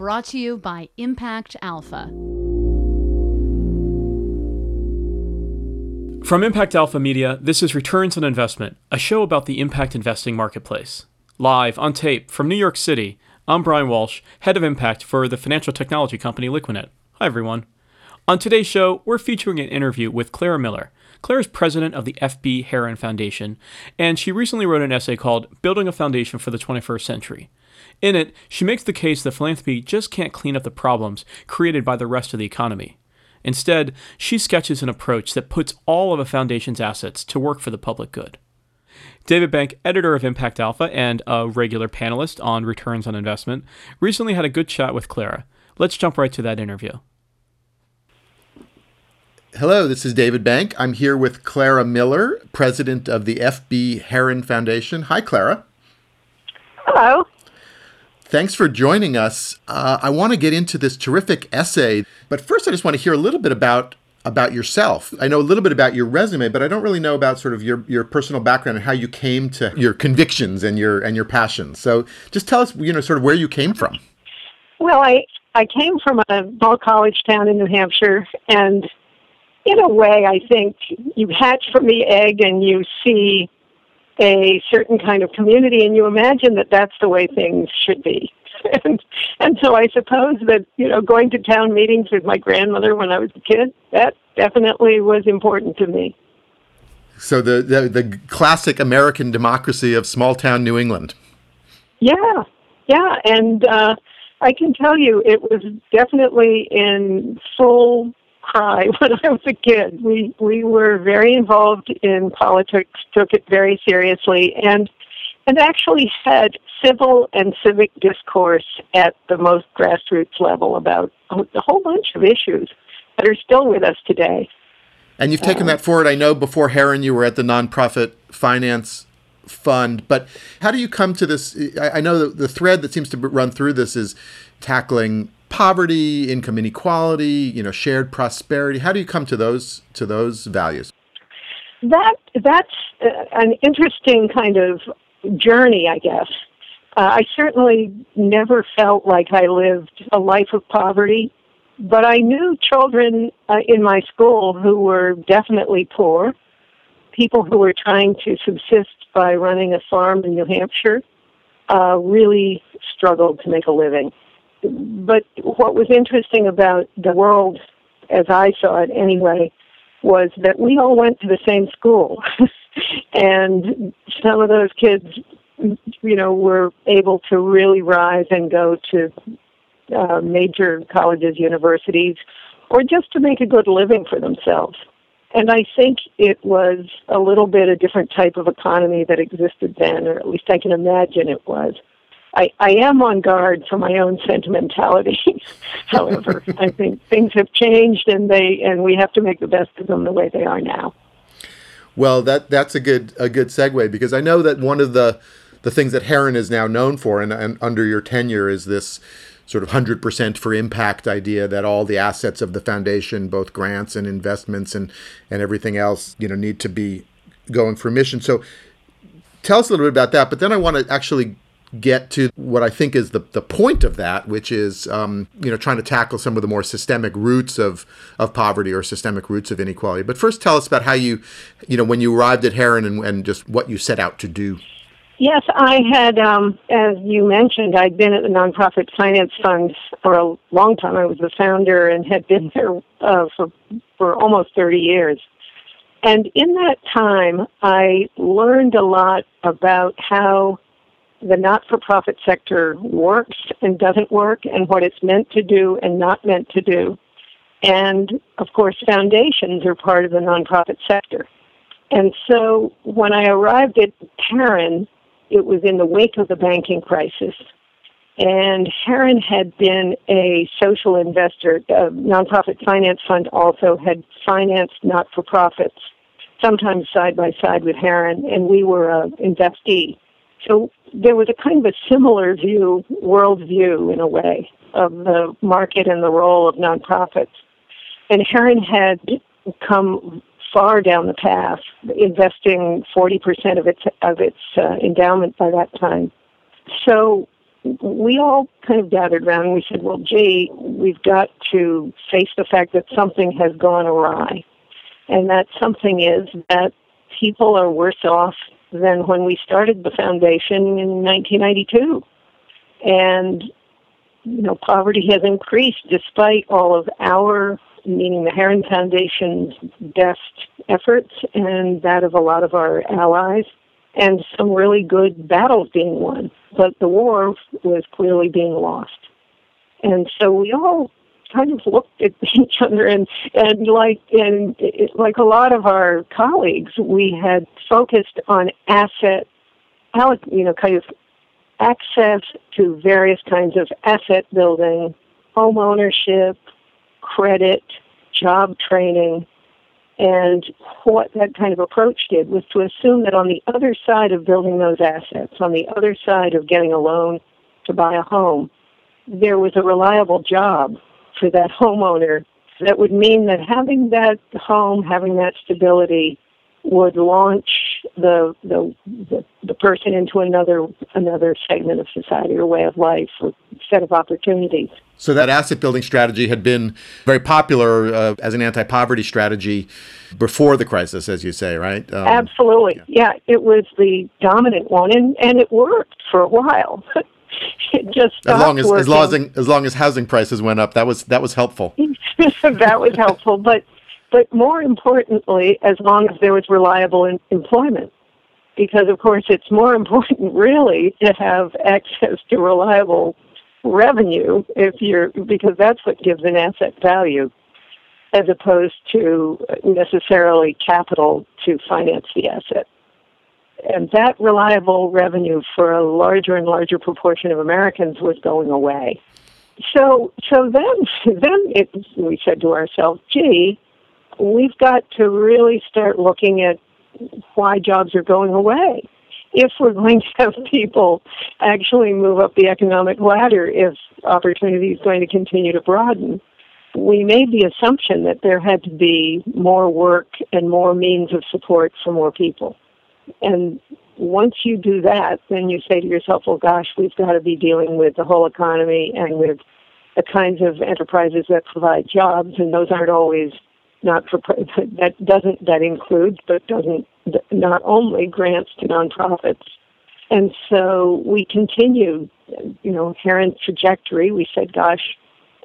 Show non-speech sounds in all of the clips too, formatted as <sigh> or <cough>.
brought to you by Impact Alpha. From Impact Alpha Media, this is Returns on Investment, a show about the impact investing marketplace. Live on tape from New York City, I'm Brian Walsh, head of impact for the financial technology company Liquidnet. Hi, everyone. On today's show, we're featuring an interview with Clara Miller. Claire is president of the F.B. Heron Foundation, and she recently wrote an essay called Building a Foundation for the 21st Century. In it, she makes the case that philanthropy just can't clean up the problems created by the rest of the economy. Instead, she sketches an approach that puts all of a foundation's assets to work for the public good. David Bank, editor of Impact Alpha and a regular panelist on returns on investment, recently had a good chat with Clara. Let's jump right to that interview. Hello, this is David Bank. I'm here with Clara Miller, president of the FB Heron Foundation. Hi, Clara. Hello. Thanks for joining us. Uh, I want to get into this terrific essay, but first, I just want to hear a little bit about about yourself. I know a little bit about your resume, but I don't really know about sort of your, your personal background and how you came to your convictions and your and your passions. So, just tell us, you know, sort of where you came from. Well, I I came from a small college town in New Hampshire, and in a way, I think you hatch from the egg and you see a certain kind of community and you imagine that that's the way things should be. <laughs> and, and so I suppose that, you know, going to town meetings with my grandmother when I was a kid, that definitely was important to me. So the, the, the classic American democracy of small town New England. Yeah, yeah. And uh, I can tell you it was definitely in full cry <laughs> when I was a kid. We we were very involved in politics, took it very seriously, and and actually had civil and civic discourse at the most grassroots level about a whole bunch of issues that are still with us today. And you've taken that forward. I know before Heron, you were at the nonprofit finance fund, but how do you come to this? I know the thread that seems to run through this is tackling poverty, income inequality, you know, shared prosperity. How do you come to those to those values? That that's uh, an interesting kind of journey, I guess. Uh, I certainly never felt like I lived a life of poverty, but I knew children uh, in my school who were definitely poor, people who were trying to subsist by running a farm in New Hampshire, uh, really struggled to make a living but what was interesting about the world, as I saw it anyway, was that we all went to the same school. <laughs> and some of those kids, you know, were able to really rise and go to uh, major colleges, universities, or just to make a good living for themselves. And I think it was a little bit a different type of economy that existed then, or at least I can imagine it was. I, I am on guard for my own sentimentality. <laughs> However, I think things have changed, and they and we have to make the best of them the way they are now. Well, that that's a good a good segue because I know that one of the the things that Heron is now known for, and, and under your tenure, is this sort of 100% for impact idea that all the assets of the foundation, both grants and investments and, and everything else, you know, need to be going for mission. So tell us a little bit about that. But then I want to actually get to what I think is the, the point of that, which is um, you know trying to tackle some of the more systemic roots of of poverty or systemic roots of inequality. But first, tell us about how you you know when you arrived at Heron and, and just what you set out to do. Yes, I had, um, as you mentioned, I'd been at the Nonprofit Finance Fund for a long time. I was the founder and had been there uh, for for almost thirty years. And in that time, I learned a lot about how the not for profit sector works and doesn't work and what it's meant to do and not meant to do. And of course, foundations are part of the nonprofit sector. And so when I arrived at Heron, it was in the wake of the banking crisis. And Heron had been a social investor. A nonprofit finance fund also had financed not for profits, sometimes side by side with Heron, and we were an investee. So there was a kind of a similar view, world view in a way, of the market and the role of nonprofits. And Heron had come far down the path, investing 40% of its of its uh, endowment by that time. So we all kind of gathered around and we said, well, gee, we've got to face the fact that something has gone awry. And that something is that people are worse off than when we started the foundation in 1992. And, you know, poverty has increased despite all of our, meaning the Heron Foundation's best efforts and that of a lot of our allies and some really good battles being won. But the war was clearly being lost. And so we all kind of looked at <laughs> each other and, and like and it, like a lot of our colleagues, we had focused on asset, you know, kind of access to various kinds of asset building, home ownership, credit, job training, and what that kind of approach did was to assume that on the other side of building those assets, on the other side of getting a loan to buy a home, there was a reliable job for that homeowner that would mean that having that home, having that stability, would launch the, the the the, person into another another segment of society or way of life or set of opportunities. So that asset building strategy had been very popular uh, as an anti-poverty strategy before the crisis, as you say, right? Um, Absolutely, yeah. yeah. It was the dominant one, and and it worked for a while. <laughs> <laughs> it just as long as working. as long as as long as housing prices went up, that was that was helpful. <laughs> that was helpful, but but more importantly, as long as there was reliable in- employment. Because, of course, it's more <laughs> important, really, to have access to reliable revenue if you're, because that's what gives an asset value, as opposed to necessarily capital to finance the asset. And that reliable revenue for a larger and larger proportion of Americans was going away. So, so then, <laughs> then it, we said to ourselves, gee, we've got to really start looking at why jobs are going away. If we're going to have people actually move up the economic ladder, if opportunity is going to continue to broaden, we made the assumption that there had to be more work and more means of support for more people. And once you do that, then you say to yourself, well, gosh, we've got to be dealing with the whole economy and with the kinds of enterprises that provide jobs, and those aren't always not for <laughs> that doesn't that includes but doesn't not only grants to nonprofits. And so we continued you know Heron trajectory. We said gosh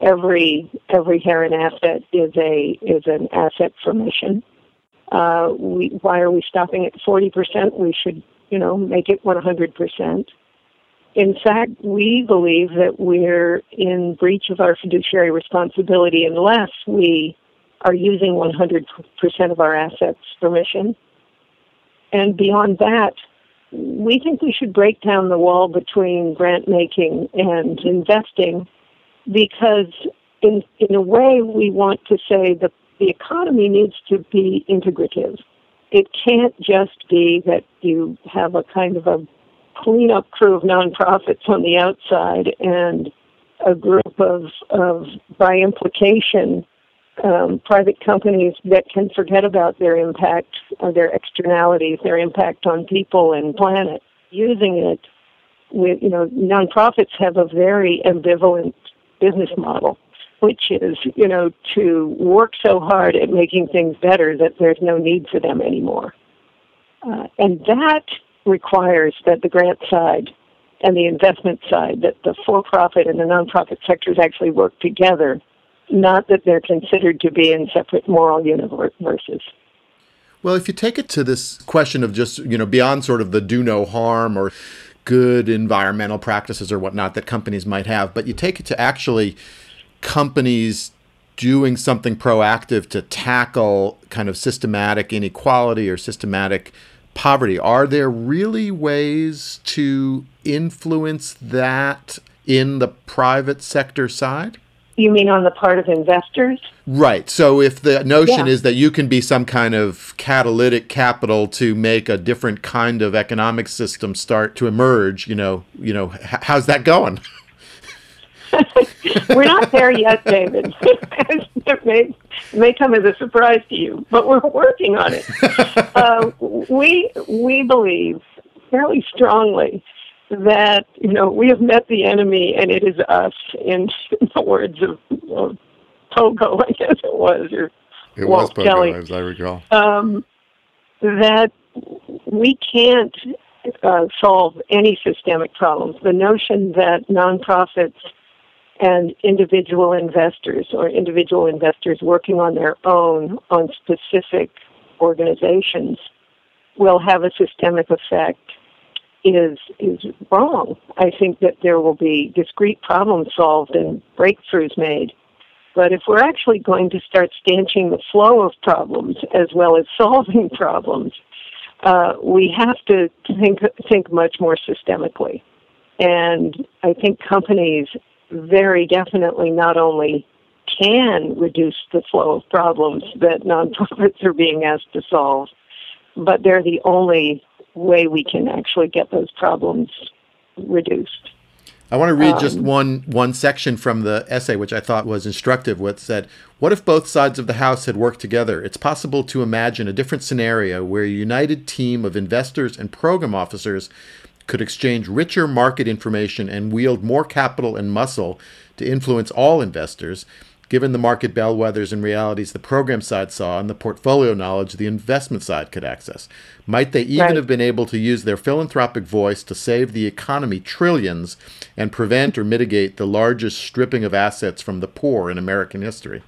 every every Heron asset is a is an asset for mission uh, we why are we stopping at 40% we should you know make it 100% in fact, we believe that we're in breach of our fiduciary responsibility unless we are using 100% of our assets for mission. And beyond that, we think we should break down the wall between grant making and investing because in in a way we want to say that the economy needs to be integrative. It can't just be that you have a kind of a cleanup crew of nonprofits on the outside and a group of, of by implication, um, private companies that can forget about their impact, or their externalities, their impact on people and planet, using it with, you know, nonprofits have a very ambivalent business model, which is, you know, to work so hard at making things better that there's no need for them anymore. Uh, and that requires that the grant side and the investment side, that the for-profit and the nonprofit sectors actually work together not that they're considered to be in separate moral universes. Well, if you take it to this question of just, you know, beyond sort of the do no harm or good environmental practices or whatnot that companies might have, but you take it to actually companies doing something proactive to tackle kind of systematic inequality or systematic poverty. Are there really ways to influence that in the private sector side? You mean on the part of investors? Right. So if the notion yeah. is that you can be some kind of catalytic capital to make a different kind of economic system start to emerge, you know, you know, how's that going? <laughs> <laughs> we're not there yet, David. <laughs> it, may, it may come as a surprise to you, but we're working on it. <laughs> Uh, we we believe fairly strongly that you know we have met the enemy and it is us. In, in the words of, of Pogo, I guess it was, or It Walt was Pogo, Kelly. as I recall. um, that we can't uh, solve any systemic problems. The notion that nonprofits and individual investors or individual investors working on their own on specific organizations will have a systemic effect is is wrong. I think that there will be discrete problems solved and breakthroughs made. But if we're actually going to start stanching the flow of problems as well as <laughs> solving problems, uh, we have to think think much more systemically. And I think companies very definitely not only can reduce the flow of problems that nonprofits are being asked to solve, but they're the only way we can actually get those problems reduced. I want to read just Um, one one section from the essay, which I thought was instructive. What said, "What if both sides of the house had worked together? It's possible to imagine a different scenario where a united team of investors and program officers could exchange richer market information and wield more capital and muscle to influence all investors." Given the market bellwethers and realities the program side saw and the portfolio knowledge the investment side could access, might they even Right. have been able to use their philanthropic voice to save the economy trillions and prevent or mitigate the largest stripping of assets from the poor in American history.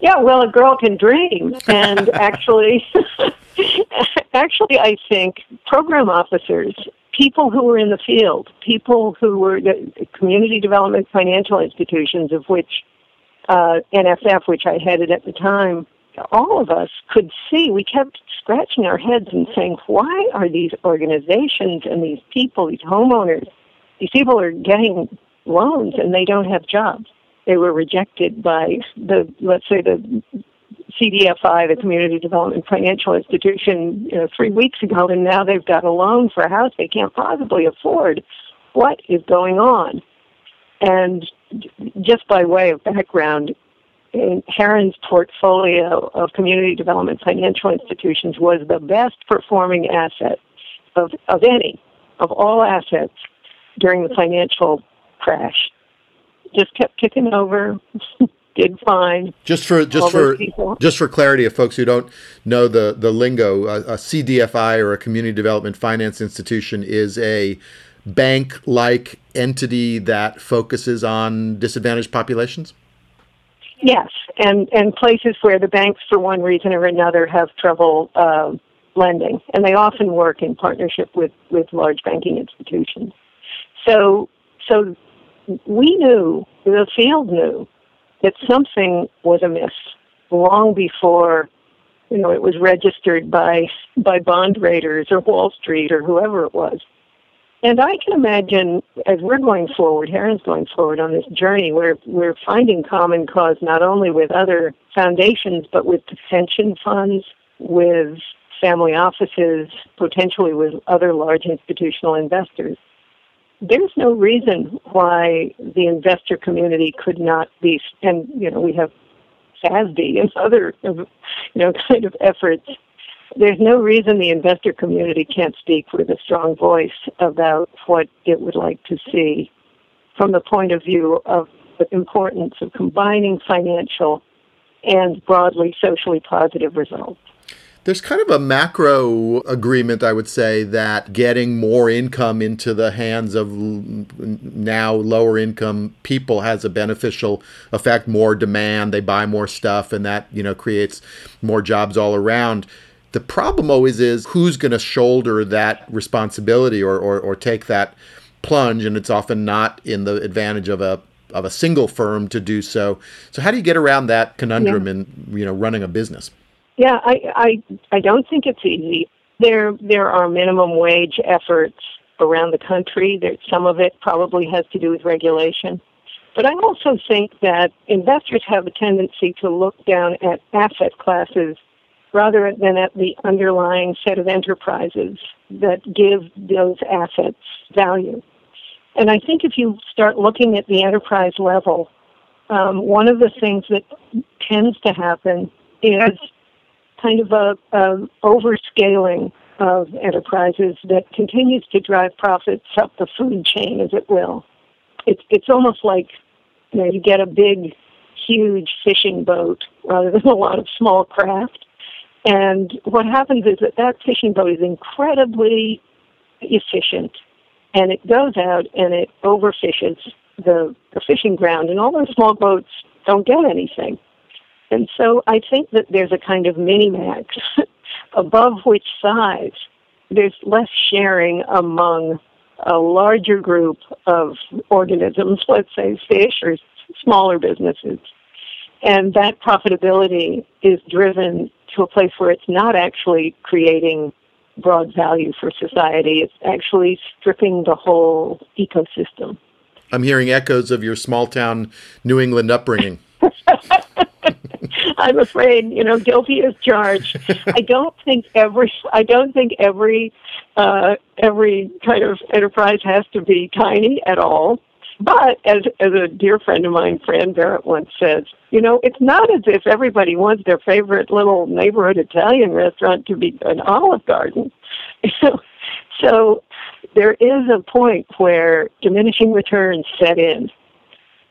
Yeah, well, a girl can dream, and <laughs> actually, <laughs> actually, I think program officers, people who were in the field, people who were the community development financial institutions, of which uh, NFF, which I headed at the time, all of us could see. We kept scratching our heads and saying, "Why are these organizations and these people, these homeowners, these people are getting loans and they don't have jobs?" They were rejected by the, let's say, the CDFI, the Community Development Financial Institution, you know, three weeks ago, and now they've got a loan for a house they can't possibly afford. What is going on? And just by way of background, Heron's portfolio of community development financial institutions was the best performing asset of, of any, of all assets during the financial crash. Just kept kicking over, <laughs> did fine. Just for just for people. just for clarity of folks who don't know the the lingo, a, a CDFI or a community development finance institution is a bank-like entity that focuses on disadvantaged populations. Yes, and and places where the banks, for one reason or another, have trouble uh, lending, and they often work in partnership with with large banking institutions. So so we knew the field knew that something was amiss long before you know it was registered by by bond raters or Wall Street or whoever it was. And I can imagine as we're going forward, Heron's going forward on this journey, where we're finding common cause not only with other foundations, but with pension funds, with family offices, potentially with other large institutional investors. There's no reason why the investor community could not be, and you know, we have SASB and <laughs> other, you know, kind of efforts there's no reason the investor community can't speak with a strong voice about what it would like to see from the point of view of the importance of combining financial and broadly socially positive results. There's kind of a macro agreement, I would say, that getting more income into the hands of now lower income people has a beneficial effect, more demand, they buy more stuff, and that, you know, creates more jobs all around. The problem always is who's going to shoulder that responsibility or, or, or take that plunge, and it's often not in the advantage of a of a single firm to do so. So how do you get around that conundrum in you know running a business? Yeah, I, I I don't think it's easy. There there are minimum wage efforts around the country. There, some of it probably has to do with regulation. But I also think that investors have a tendency to look down at asset classes rather than at the underlying set of enterprises that give those assets value. And I think if you start looking at the enterprise level, um, one of the things that tends to happen is kind of a, a overscaling of enterprises that continues to drive profits up the food chain, as it will. It's it's almost like you know you get a big, huge fishing boat rather <laughs> than a lot of small craft, and what happens is that that fishing boat is incredibly efficient, and it goes out and it overfishes the, the fishing ground, and all those small boats don't get anything. And so I think that there's a kind of mini max <laughs> above which size there's less sharing among a larger group of organisms, let's say fish or smaller businesses. And that profitability is driven to a place where it's not actually creating broad value for society. It's actually stripping the whole ecosystem. I'm hearing echoes of your small town New England upbringing. <laughs> <laughs> I'm afraid, you know, guilty as charged. I don't think every I don't think every uh, every kind of enterprise has to be tiny at all. But as as a dear friend of mine, Fran Barrett, once says, you know, it's not as if everybody wants their favorite little neighborhood Italian restaurant to be an Olive Garden. <laughs> so so there is a point where diminishing returns set in.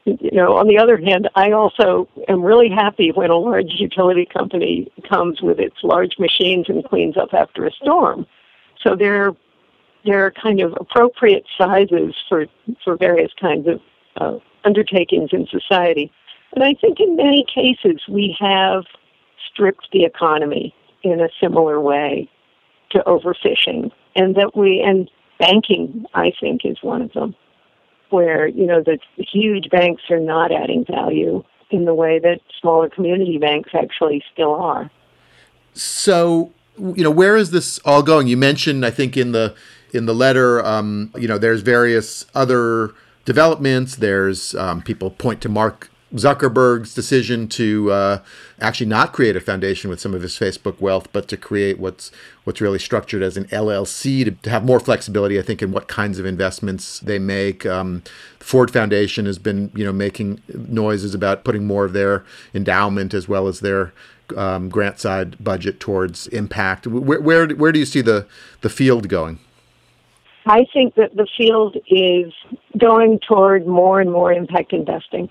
You know, on the other hand, I also am really happy when a large utility company comes with its large machines and cleans up after a storm. So they're they're kind of appropriate sizes for for various kinds of uh, undertakings in society. And I think in many cases we have stripped the economy in a similar way to overfishing, and that we and banking I think is one of them, where you know the huge banks are not adding value in the way that smaller community banks actually still are. So you know where is this all going? You mentioned I think in the in the letter, um, you know, there's various other developments. There's um, people point to Mark Zuckerberg's decision to uh, actually not create a foundation with some of his Facebook wealth, but to create what's what's really structured as an LLC to, to have more flexibility, I think, in what kinds of investments they make. Um, the Ford Foundation has been, you know, making noises about putting more of their endowment as well as their um, grant side budget towards impact. Where, where where do you see the the field going? I think that the field is going toward more and more impact investing.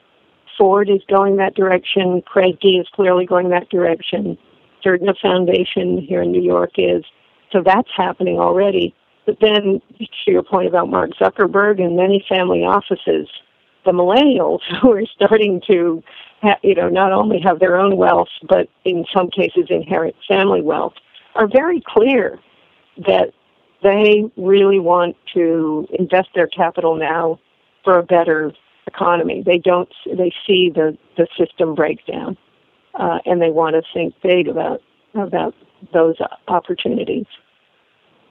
Ford is going that direction. Kresge is clearly going that direction. Surdna Foundation here in New York is. So that's happening already. But then, to your point about Mark Zuckerberg and many family offices, the millennials <laughs> who are starting to, ha- you know, not only have their own wealth, but in some cases inherit family wealth, are very clear that they really want to invest their capital now for a better economy. They don't. They see the the system breakdown, uh, and they want to think big about about those opportunities.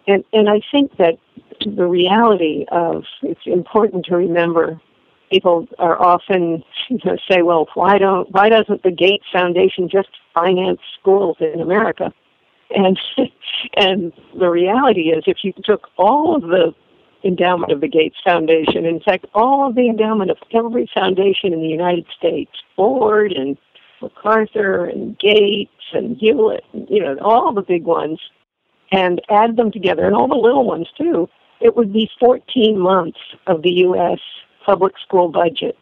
And and I think that the reality of it's important to remember. People are often you know, say, "Well, why don't why doesn't the Gates Foundation just finance schools in America?" And <laughs> and the reality is, if you took all of the endowment of the Gates Foundation, in fact, all of the endowment of every foundation in the United States, Ford and MacArthur and Gates and Hewlett, you know, all the big ones, and add them together, and all the little ones too, it would be 14 months of the U.S. public school budget.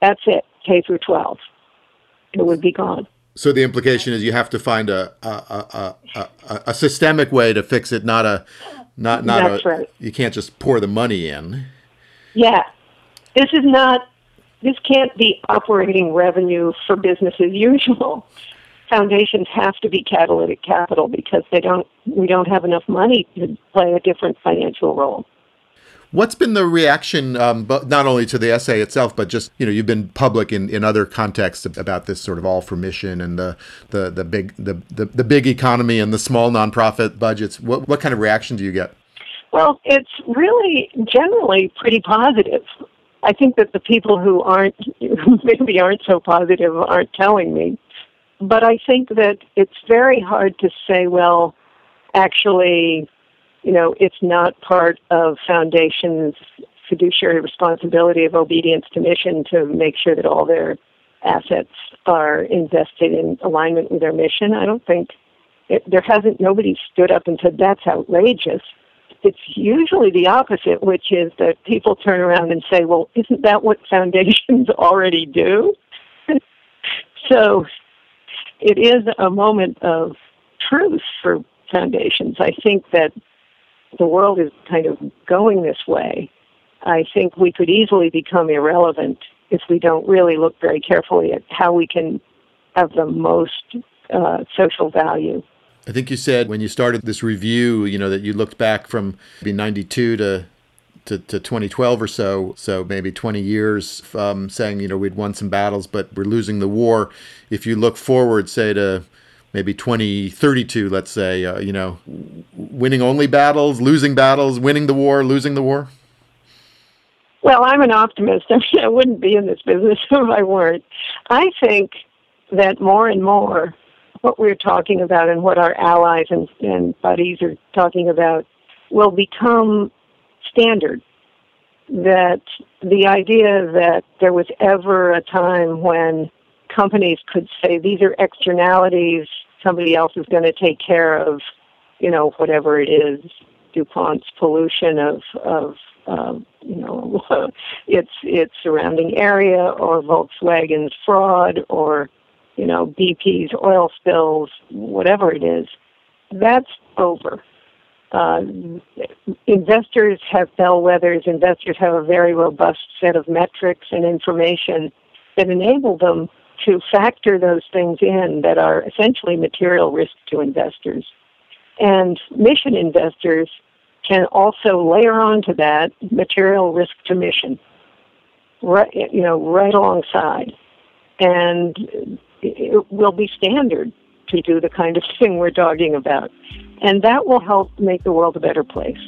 That's it, K through 12. It would be gone. So the implication is you have to find a a, a, a, a systemic way to fix it, not a not not That's a. right. You can't just pour the money in. Yeah, this is not. This can't be operating revenue for business as usual. Foundations have to be catalytic capital because they don't. We don't have enough money to play a different financial role. What's been the reaction, um, but not only to the essay itself, but just you know you've been public in, in other contexts about this sort of all for mission and the the, the big the, the, the big economy and the small nonprofit budgets. What what kind of reaction do you get? Well, it's really generally pretty positive. I think that the people who aren't who <laughs> maybe aren't so positive aren't telling me, but I think that it's very hard to say. Well, actually, you know, it's not part of foundations' fiduciary responsibility of obedience to mission to make sure that all their assets are invested in alignment with their mission. I don't think it, there hasn't nobody stood up and said that's outrageous. It's usually the opposite, which is that people turn around and say, "Well, isn't that what foundations <laughs> already do?" <laughs> so it is a moment of truth for foundations. I think that the world is kind of going this way. I think we could easily become irrelevant if we don't really look very carefully at how we can have the most uh, social value. I think you said when you started this review, you know, that you looked back from maybe 92 to, to, to 2012 or so, so maybe 20 years, um, saying, you know, we'd won some battles, but we're losing the war. If you look forward, say, to maybe 2032, let's say, uh, you know, winning only battles, losing battles, winning the war, losing the war? Well, I'm an optimist. <laughs> I mean, I wouldn't be in this business <laughs> if I weren't. I think that more and more what we're talking about and what our allies and, and buddies are talking about will become standard. That the idea that there was ever a time when companies could say these are externalities, somebody else is going to take care of, you know, whatever it is, DuPont's pollution of, of um, you know, <laughs> its its surrounding area, or Volkswagen's fraud, or you know, BP's oil spills, whatever it is, that's over. Uh, investors have bellwethers. Investors have a very robust set of metrics and information that enable them to factor those things in that are essentially material risk to investors. And mission investors can also layer onto that material risk to mission, right, you know, right alongside. And it will be standard to do the kind of thing we're talking about. And that will help make the world a better place.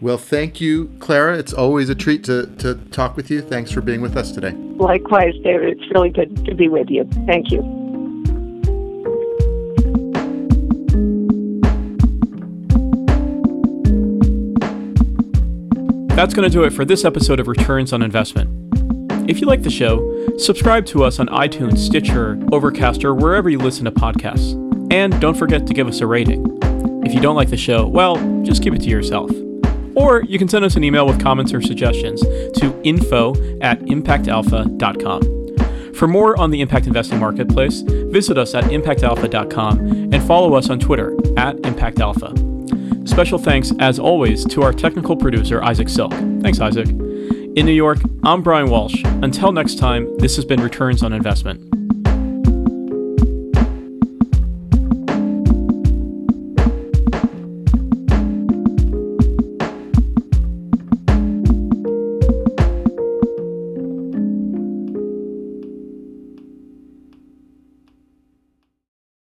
Well, thank you, Clara. It's always a treat to, to talk with you. Thanks for being with us today. Likewise, David. It's really good to be with you. Thank you. That's going to do it for this episode of Returns on Investment. If you like the show, subscribe to us on iTunes, Stitcher, Overcast, or wherever you listen to podcasts. And don't forget to give us a rating. If you don't like the show, well, just keep it to yourself. Or you can send us an email with comments or suggestions to info at impactalpha.com. For more on the impact investing marketplace, visit us at impactalpha.com and follow us on Twitter at impactalpha. Special thanks, as always, to our technical producer, Isaac Silk. Thanks, Isaac. In New York, I'm Brian Walsh. Until next time, this has been Returns on Investment.